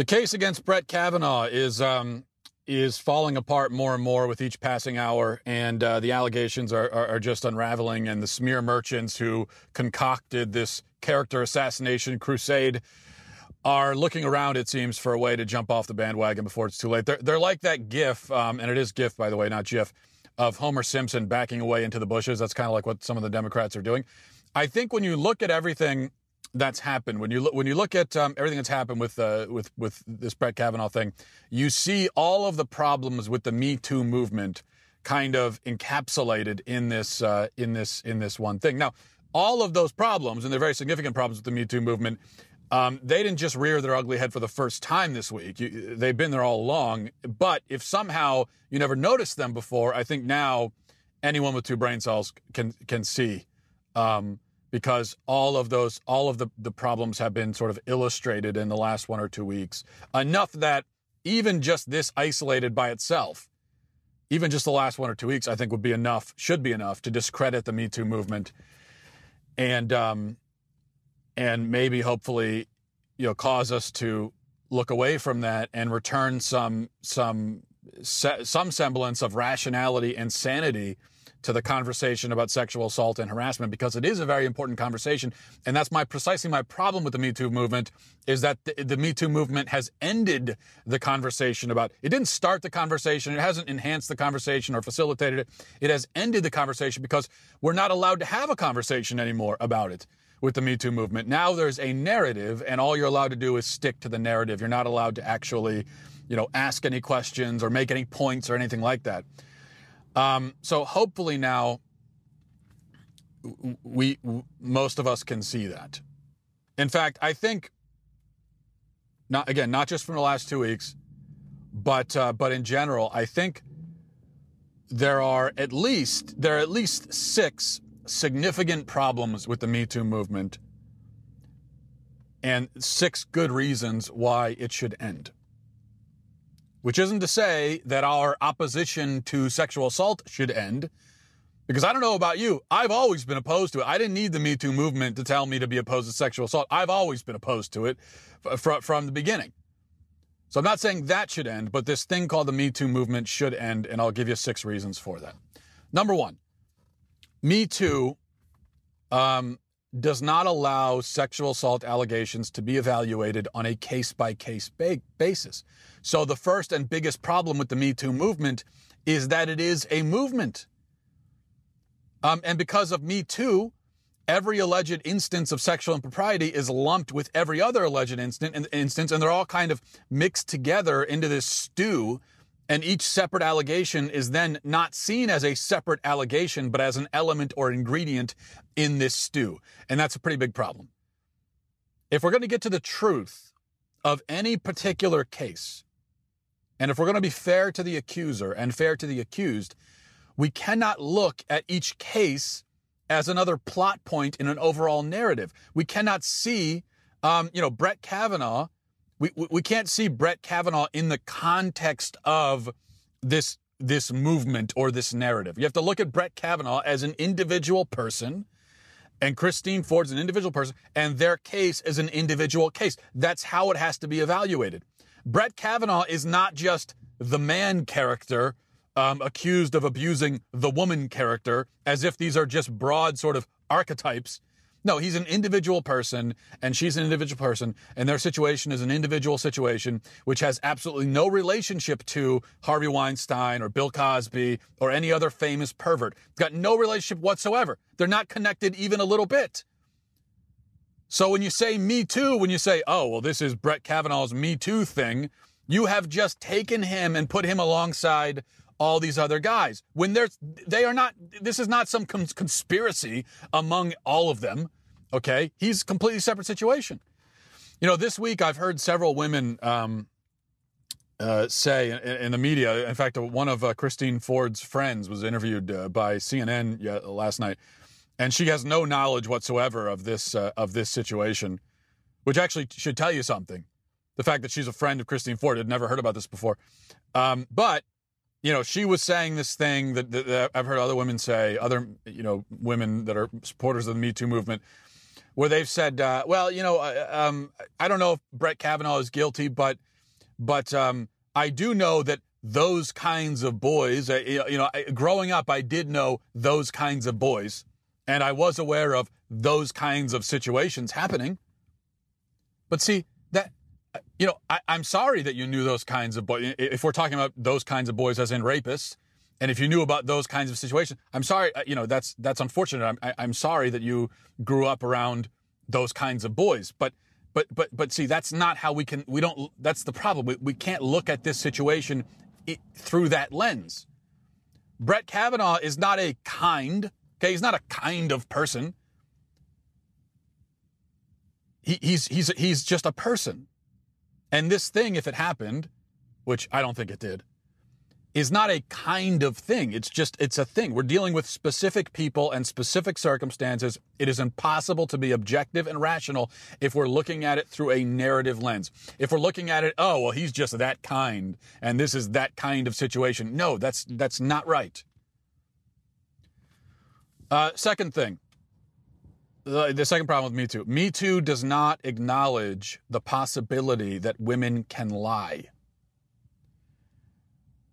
The case against Brett Kavanaugh is um, is falling apart more and more with each passing hour, and uh, the allegations are, are, are just unraveling. And the smear merchants who concocted this character assassination crusade are looking around, it seems, for a way to jump off the bandwagon before it's too late. They're, they're like that GIF, um, and it is GIF, by the way, not GIF, of Homer Simpson backing away into the bushes. That's kind of like what some of the Democrats are doing. I think when you look at everything that's happened, when you look when you look at um, everything that's happened with uh, with with this Brett Kavanaugh thing, you see all of the problems with the Me Too movement kind of encapsulated in this uh, in this in this one thing. Now, all of those problems, and they're very significant problems with the Me Too movement, um, they didn't just rear their ugly head for the first time this week. You, they've been there all along. But if somehow you never noticed them before, I think now anyone with two brain cells can can see, um, because all of those, all of the the problems have been sort of illustrated in the last one or two weeks enough that even just this isolated by itself, even just the last one or two weeks, I think would be enough, should be enough to discredit the Me Too movement, and um, and maybe hopefully you know cause us to look away from that and return some some some semblance of rationality and sanity to the conversation about sexual assault and harassment because it is a very important conversation and that's my precisely my problem with the me too movement is that the, the me too movement has ended the conversation about it didn't start the conversation it hasn't enhanced the conversation or facilitated it it has ended the conversation because we're not allowed to have a conversation anymore about it with the Me Too movement. Now there's a narrative, and all you're allowed to do is stick to the narrative. You're not allowed to actually, you know, ask any questions or make any points or anything like that. Um, so hopefully now we most of us can see that. In fact, I think not again, not just from the last two weeks, but uh, but in general, I think there are at least there are at least six significant problems with the Me Too movement and six good reasons why it should end. Which isn't to say that our opposition to sexual assault should end, because I don't know about you. I've always been opposed to it. I didn't need the Me Too movement to tell me to be opposed to sexual assault. I've always been opposed to it from, from the beginning. So I'm not saying that should end, but this thing called the Me Too movement should end, and I'll give you six reasons for that. Number one, me Too um, does not allow sexual assault allegations to be evaluated on a case by case basis. So, the first and biggest problem with the Me Too movement is that it is a movement. Um, and because of Me Too, every alleged instance of sexual impropriety is lumped with every other alleged instant, instance, and they're all kind of mixed together into this stew and each separate allegation is then not seen as a separate allegation, but as an element or ingredient in this stew. And that's a pretty big problem. If we're going to get to the truth of any particular case, and if we're going to be fair to the accuser and fair to the accused, we cannot look at each case as another plot point in an overall narrative. We cannot see, um, you know, Brett Kavanaugh we, we can't see Brett Kavanaugh in the context of this this movement or this narrative. You have to look at Brett Kavanaugh as an individual person and Christine Ford's an individual person and their case is an individual case. That's how it has to be evaluated. Brett Kavanaugh is not just the man character um, accused of abusing the woman character as if these are just broad sort of archetypes no, he's an individual person and she's an individual person and their situation is an individual situation which has absolutely no relationship to Harvey Weinstein or Bill Cosby or any other famous pervert. It's got no relationship whatsoever. They're not connected even a little bit. So when you say Me Too, when you say, oh, well, this is Brett Kavanaugh's Me Too thing, you have just taken him and put him alongside all these other guys. When they're they are not this is not some cons- conspiracy among all of them okay? He's a completely separate situation. You know this week i've heard several women um, uh, say in, in, the media in fact one of uh, christine ford's friends was interviewed uh, by cnn last night and she has no knowledge whatsoever of this uh, of this situation which actually should tell you something. The fact that she's a friend of christine ford had never heard about this before. Um, but you know, she was saying this thing that, that, that, I've heard other women say, other, you know, women that are supporters of the Me Too movement. where they've said, uh, well, you know, uh, um, I don't know if Brett Kavanaugh is guilty, but but um, I do know that those kinds of boys, uh, you know, growing up, I did know those kinds of boys, and I was aware of those kinds of situations happening. But see, that, you know, I, am sorry that you knew those kinds of boys. If we're talking about those kinds of boys as in rapists, and if you knew about those kinds of situations, I'm sorry, uh, you know, that's, that's unfortunate. I'm, I'm sorry that you grew up around those kinds of boys. But, but, but, but see, that's not how we can, we don't, that's the problem. We, we can't look at this situation through that lens. Brett Kavanaugh is not a kind, okay, he's not a kind of person. He, he's, he's, he's just a person. And this thing, if it happened, which I don't think it did, is not a kind of thing. It's just, it's a thing. We're dealing with specific people and specific circumstances. It is impossible to be objective and rational if we're looking at it through a narrative lens. If we're looking at it, oh, well, he's just that kind and this is that kind of situation. No, that's, that's not right. Uh, second thing, the, the second problem with Me Too. Me Too does not acknowledge the possibility that women can lie.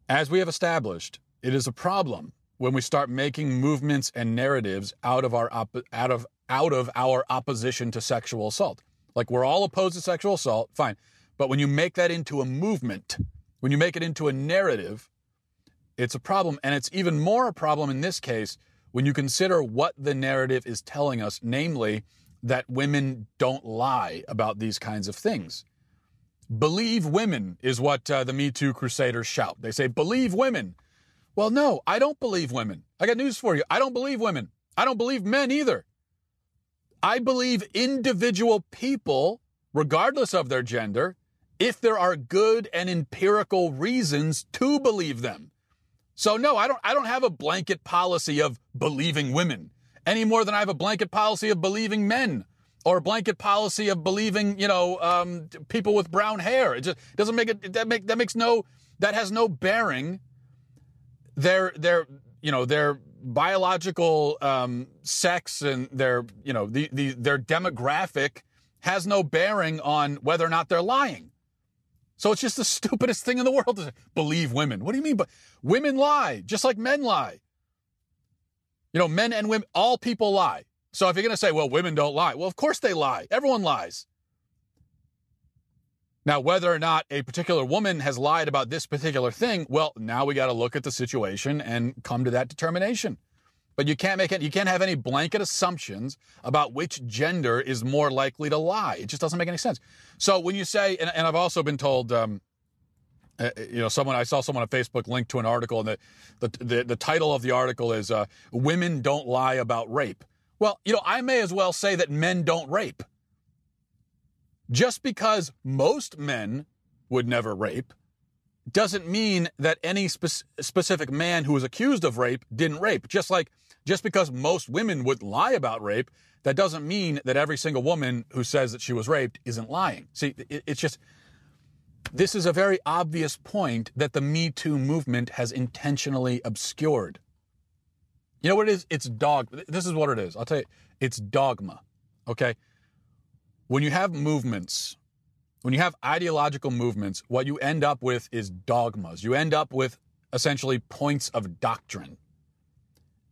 As we have established, it is a problem when we start making movements and narratives out of our op- out of out of our opposition to sexual assault. Like we're all opposed to sexual assault, fine. But when you make that into a movement, when you make it into a narrative, it's a problem and it's even more a problem in this case when you consider what the narrative is telling us, namely that women don't lie about these kinds of things. Believe women is what uh, the Me Too crusaders shout. They say, believe women. Well, no, I don't believe women. I got news for you. I don't believe women. I don't believe men either. I believe individual people, regardless of their gender, if there are good and empirical reasons to believe them. So no, I don't I don't have a blanket policy of believing women any more than I have a blanket policy of believing men or a blanket policy of believing, you know, um, people with brown hair. It just doesn't make it. That make that makes no. That has no bearing. Their their you know their biological um, sex and their you know the, the their demographic has no bearing on whether or not they're lying. So it's just the stupidest thing in the world to believe women. What do you mean? But women lie just like men lie. You know, men and women, all people lie. So if you're going to say, well, women don't lie, well, of course they lie. Everyone lies. Now, whether or not a particular woman has lied about this particular thing, well, now we got to look at the situation and come to that determination. But you can't make it, you can't have any blanket assumptions about which gender is more likely to lie. It just doesn't make any sense. So when you say, and, and I've also been told, um, uh, you know, someone I saw someone on Facebook linked to an article, and the the the, the title of the article is uh, "Women Don't Lie About Rape." Well, you know, I may as well say that men don't rape. Just because most men would never rape doesn't mean that any spe- specific man who was accused of rape didn't rape. Just like, just because most women would lie about rape, that doesn't mean that every single woman who says that she was raped isn't lying. See, it, it's just, this is a very obvious point that the Me Too movement has intentionally obscured. You know what it is? It's dog. This is what it is. I'll tell you. It's dogma. Okay. When you have movements, when you have ideological movements, what you end up with is dogmas. You end up with essentially points of doctrine.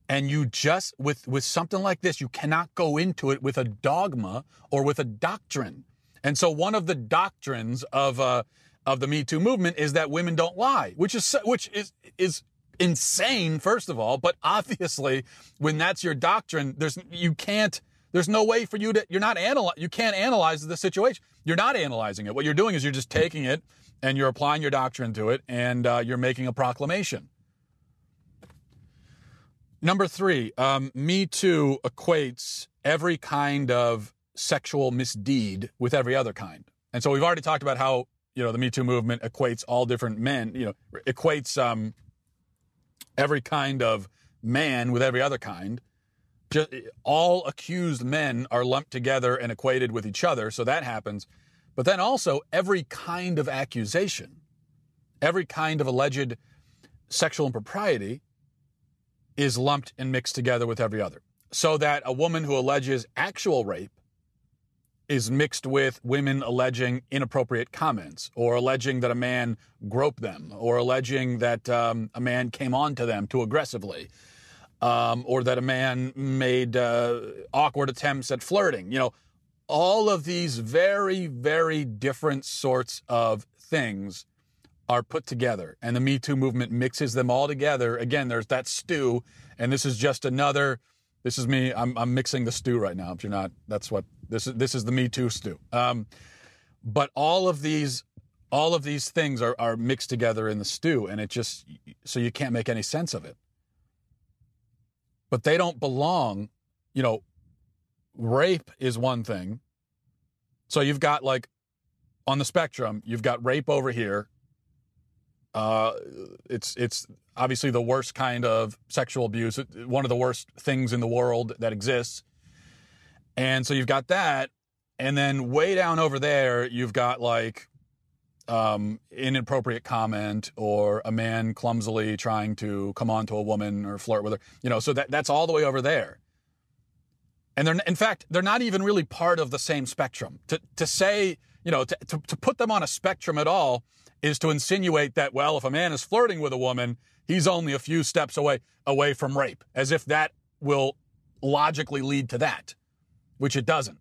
And you just with with something like this, you cannot go into it with a dogma or with a doctrine. And so one of the doctrines of uh, of the Me Too movement is that women don't lie, which is which is is insane, first of all. But obviously, when that's your doctrine, there's you can't. There's no way for you to. You're not analyze. You can't analyze the situation. You're not analyzing it. What you're doing is you're just taking it and you're applying your doctrine to it, and uh, you're making a proclamation. Number three, um, Me Too equates every kind of sexual misdeed with every other kind. And so we've already talked about how, you know, the Me Too movement equates all different men, you know, equates um, every kind of man with every other kind. Just, all accused men are lumped together and equated with each other, so that happens. But then also, every kind of accusation, every kind of alleged sexual impropriety is lumped and mixed together with every other. So that a woman who alleges actual rape is mixed with women alleging inappropriate comments or alleging that a man groped them or alleging that um, a man came on to them too aggressively um, or that a man made uh, awkward attempts at flirting. You know, all of these very, very different sorts of things are put together and the Me Too movement mixes them all together. Again, there's that stew, and this is just another. This is me. I'm, I'm mixing the stew right now. If you're not, that's what this is. This is the Me Too stew. Um, but all of these, all of these things are are mixed together in the stew, and it just so you can't make any sense of it. But they don't belong. You know, rape is one thing. So you've got like on the spectrum, you've got rape over here, uh, it's it's obviously the worst kind of sexual abuse, one of the worst things in the world that exists. And so you've got that, and then way down over there, you've got like um, inappropriate comment or a man clumsily trying to come on to a woman or flirt with her. You know, so that that's all the way over there. And they're in fact they're not even really part of the same spectrum. To to say you know to, to, to put them on a spectrum at all is to insinuate that, well, if a man is flirting with a woman, he's only a few steps away away from rape, as if that will logically lead to that, which it doesn't.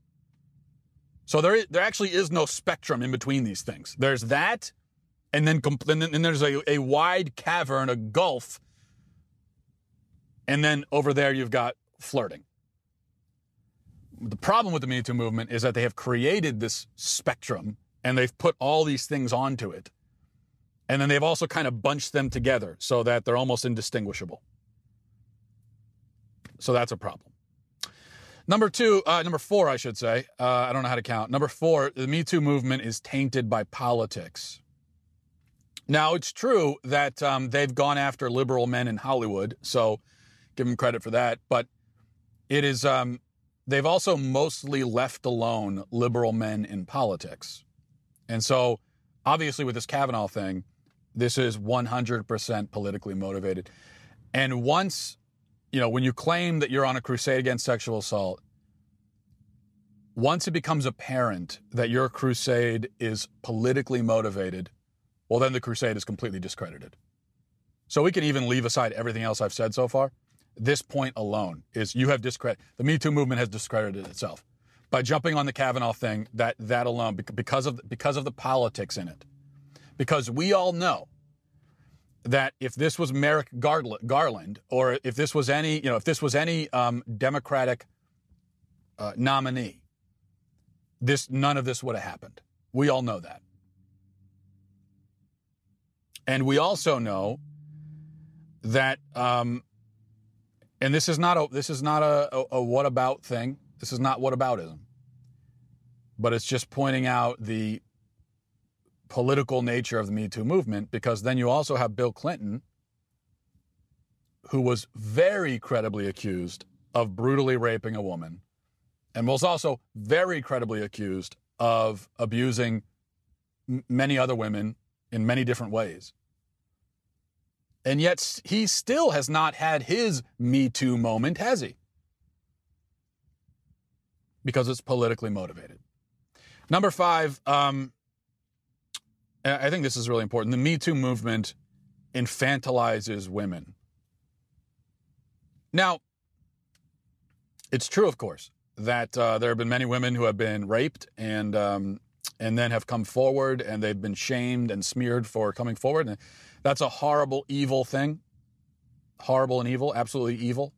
So there, there actually is no spectrum in between these things. There's that, and then and then there's a, a wide cavern, a gulf, and then over there you've got flirting. The problem with the Me Too movement is that they have created this spectrum and they've put all these things onto it and then they've also kind of bunched them together so that they're almost indistinguishable. So that's a problem. Number two, uh, number four, I should say. Uh, I don't know how to count. Number four, the Me Too movement is tainted by politics. Now, it's true that um, they've gone after liberal men in Hollywood, so give them credit for that. But it is, um, they've also mostly left alone liberal men in politics. And so, obviously, with this Kavanaugh thing, this is 100% politically motivated. And once, you know, when you claim that you're on a crusade against sexual assault, once it becomes apparent that your crusade is politically motivated, well, then the crusade is completely discredited. So we can even leave aside everything else I've said so far. This point alone is you have discredit. The Me Too movement has discredited itself by jumping on the Kavanaugh thing. That that alone, because of because of the politics in it because we all know that if this was Merrick Garland, or if this was any, you know, if this was any um, Democratic uh, nominee, this none of this would have happened. We all know that, and we also know that, um, and this is not a this is not a, a, a what about thing. This is not what aboutism, but it's just pointing out the political nature of the Me Too movement because then you also have Bill Clinton, who was very credibly accused of brutally raping a woman and was also very credibly accused of abusing m- many other women in many different ways. And yet he still has not had his Me Too moment, has he? Because it's politically motivated. Number five, um, I think this is really important. The Me Too movement infantilizes women. Now, it's true, of course, that uh, there have been many women who have been raped and um, and then have come forward and they've been shamed and smeared for coming forward. And that's a horrible, evil thing. Horrible and evil, absolutely evil.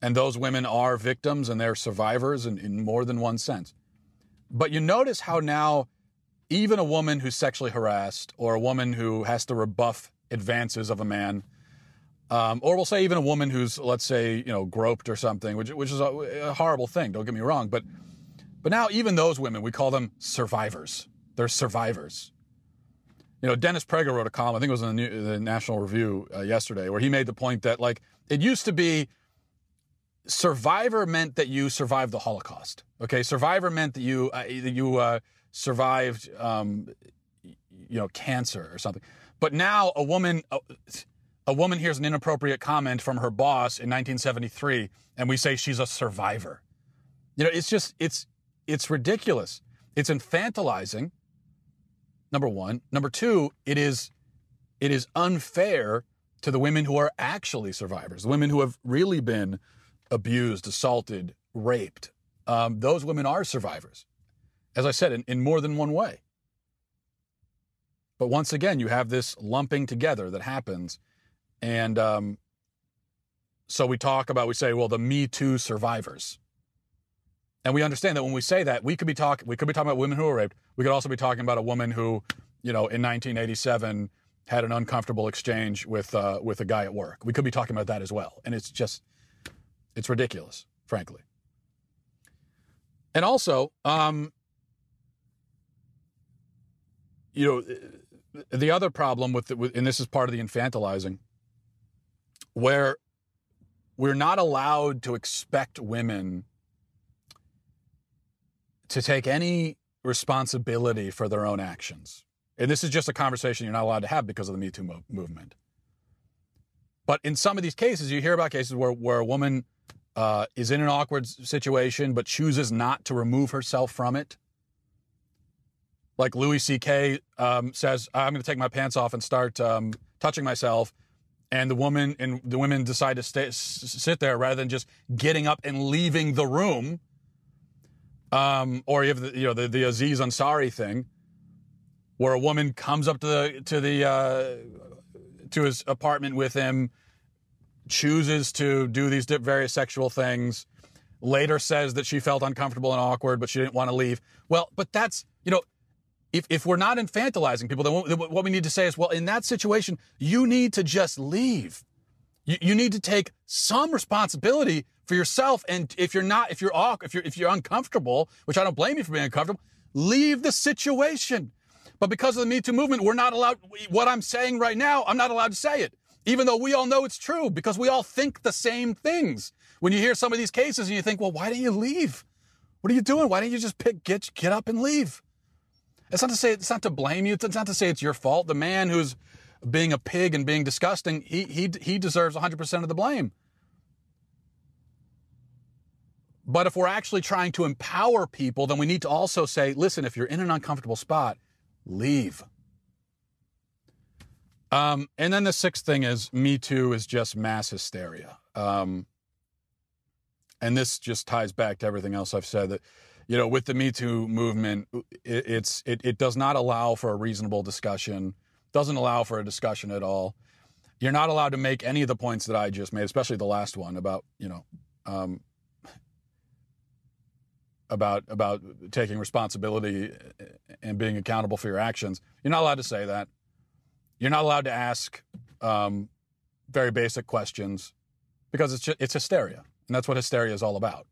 And those women are victims and they're survivors in, in more than one sense. But you notice how now even a woman who's sexually harassed or a woman who has to rebuff advances of a man, um, or we'll say even a woman who's, let's say, you know, groped or something, which, which is a, a horrible thing, don't get me wrong. But, but now even those women, we call them survivors. They're survivors. You know, Dennis Prager wrote a column, I think it was in the, New, the National Review uh, yesterday, where he made the point that, like, it used to be survivor meant that you survived the Holocaust. Okay, survivor meant that you, uh, that you, uh, survived, um, you know, cancer or something. But now a woman, a, woman hears an inappropriate comment from her boss in 1973, and we say she's a survivor. You know, it's just it's it's ridiculous. It's infantilizing. Number one. Number two, it is it is unfair to the women who are actually survivors, the women who have really been abused, assaulted, raped. Um, those women are survivors, as I said, in, in more than one way. But once again, you have this lumping together that happens. And um, so we talk about, we say, well, the Me Too survivors. And we understand that when we say that, we could be talking, we could be talking about women who were raped. We could also be talking about a woman who, you know, in 1987 had an uncomfortable exchange with uh, with a guy at work. We could be talking about that as well, and it's just it's ridiculous, frankly. And also, um, you know, the other problem with, the, and this is part of the infantilizing, where we're not allowed to expect women to take any responsibility for their own actions. And this is just a conversation you're not allowed to have because of the Me Too mo- movement. But in some of these cases, you hear about cases where, where a woman uh, is in an awkward situation but chooses not to remove herself from it. Like Louis C.K. Um, says, I'm going to take my pants off and start um, touching myself. And the woman and the women decide to stay, s- sit there rather than just getting up and leaving the room. Um, or you have the, you know the, the Aziz Ansari thing, where a woman comes up to the to the uh, to his apartment with him, chooses to do these various sexual things, later says that she felt uncomfortable and awkward, but she didn't want to leave. Well, but that's you know, if if we're not infantilizing people, then what we need to say is, well, in that situation, you need to just leave. You, you need to take some responsibility for yourself. And if you're not, if you're awkward, if you're if you're uncomfortable, which I don't blame you for being uncomfortable, leave the situation. But because of the Me Too movement, we're not allowed. What I'm saying right now, I'm not allowed to say it, even though we all know it's true because we all think the same things. When you hear some of these cases and you think, well, why don't you leave? What are you doing? Why don't you just pick get get up and leave? It's not to say it's not to blame you. It's not to say it's your fault. The man who's being a pig and being disgusting, he he he deserves 100% of the blame. But if we're actually trying to empower people, then we need to also say, listen, if you're in an uncomfortable spot, leave. Um, and then the sixth thing is Me Too is just mass hysteria. Um, and this just ties back to everything else I've said that, you know, with the Me Too movement, it, it's it, it does not allow for a reasonable discussion, doesn't allow for a discussion at all. You're not allowed to make any of the points that I just made, especially the last one about, you know, um, about about taking responsibility and being accountable for your actions. You're not allowed to say that. You're not allowed to ask um, very basic questions because it's just, it's hysteria, and that's what hysteria is all about.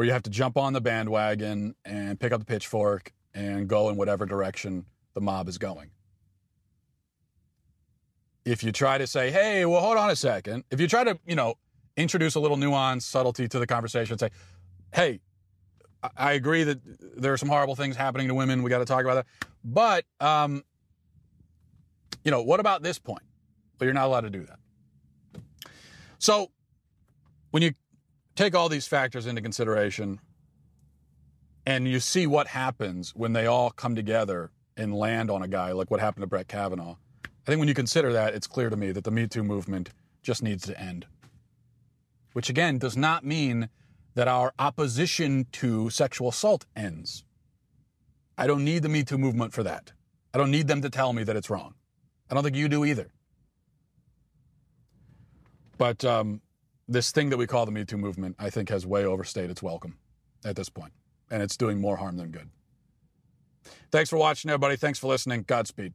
Where you have to jump on the bandwagon and pick up the pitchfork and go in whatever direction the mob is going. If you try to say, "Hey, well, hold on a second," if you try to, you know, introduce a little nuance, subtlety to the conversation. Say, hey, I agree that there are some horrible things happening to women. We got to talk about that. But, um, you know, what about this point? But you're not allowed to do that. So when you take all these factors into consideration and you see what happens when they all come together and land on a guy like what happened to Brett Kavanaugh, I think when you consider that, it's clear to me that the Me Too movement just needs to end which again does not mean that our opposition to sexual assault ends. I don't need the Me Too movement for that. I don't need them to tell me that it's wrong. I don't think you do either. But um, this thing that we call the Me Too movement, I think, has way overstayed its welcome at this point, and it's doing more harm than good. Thanks for watching, everybody. Thanks for listening. Godspeed.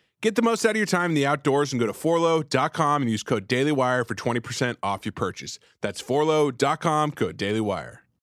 Get the most out of your time in the outdoors and go to forloh.com and use code DailyWire for 20% off your purchase. That's forloh.com, code DailyWire.